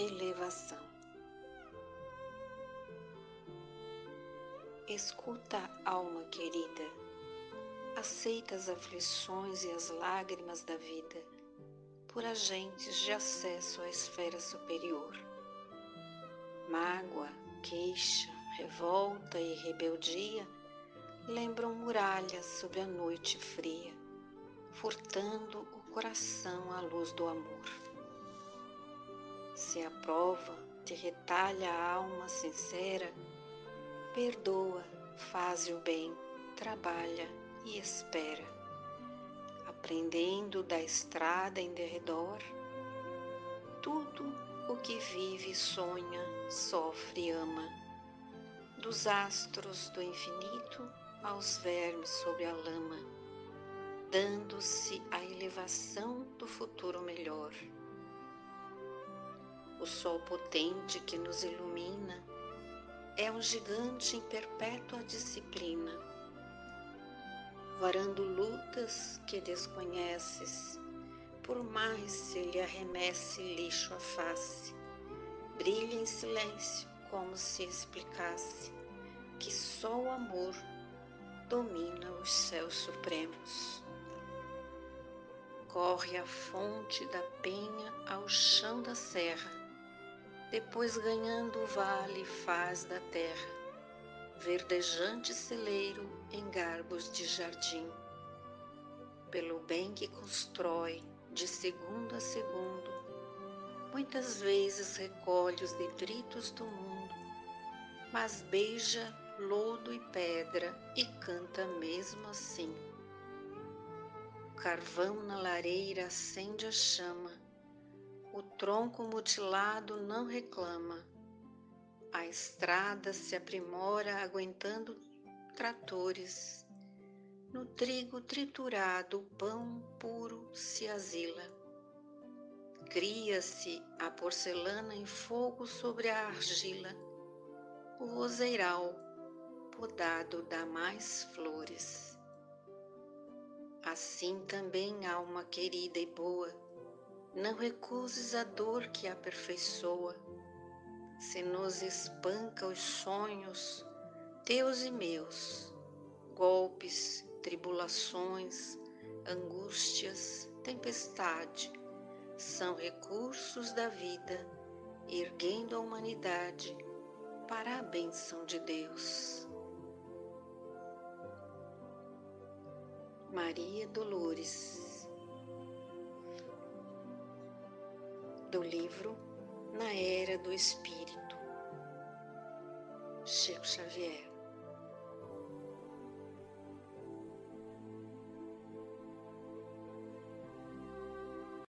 elevação. Escuta, alma querida, aceita as aflições e as lágrimas da vida por agentes de acesso à esfera superior. Mágoa, queixa, revolta e rebeldia lembram muralhas sobre a noite fria, furtando o coração à luz do amor. Se a prova te retalha a alma sincera, perdoa, faz o bem, trabalha e espera, aprendendo da estrada em derredor, tudo o que vive, sonha, sofre ama, dos astros do infinito aos vermes sobre a lama, dando-se a elevação do futuro melhor. O sol potente que nos ilumina é um gigante em perpétua disciplina, varando lutas que desconheces, por mais se lhe arremesse lixo à face, brilha em silêncio como se explicasse que só o amor domina os céus supremos. Corre a fonte da penha ao chão da serra, depois ganhando o vale faz da terra, verdejante celeiro em garbos de jardim. Pelo bem que constrói de segundo a segundo, muitas vezes recolhe os detritos do mundo, mas beija lodo e pedra e canta mesmo assim. O carvão na lareira acende a chama, o tronco mutilado não reclama, a estrada se aprimora aguentando tratores, no trigo triturado o pão puro se asila. Cria-se a porcelana em fogo sobre a argila, o roseiral podado dá mais flores. Assim também, alma querida e boa, não recuses a dor que aperfeiçoa, se nos espanca os sonhos, teus e meus, golpes, tribulações, angústias, tempestade, são recursos da vida, erguendo a humanidade para a bênção de Deus. Maria Dolores, do livro Na Era do Espírito, Chico Xavier.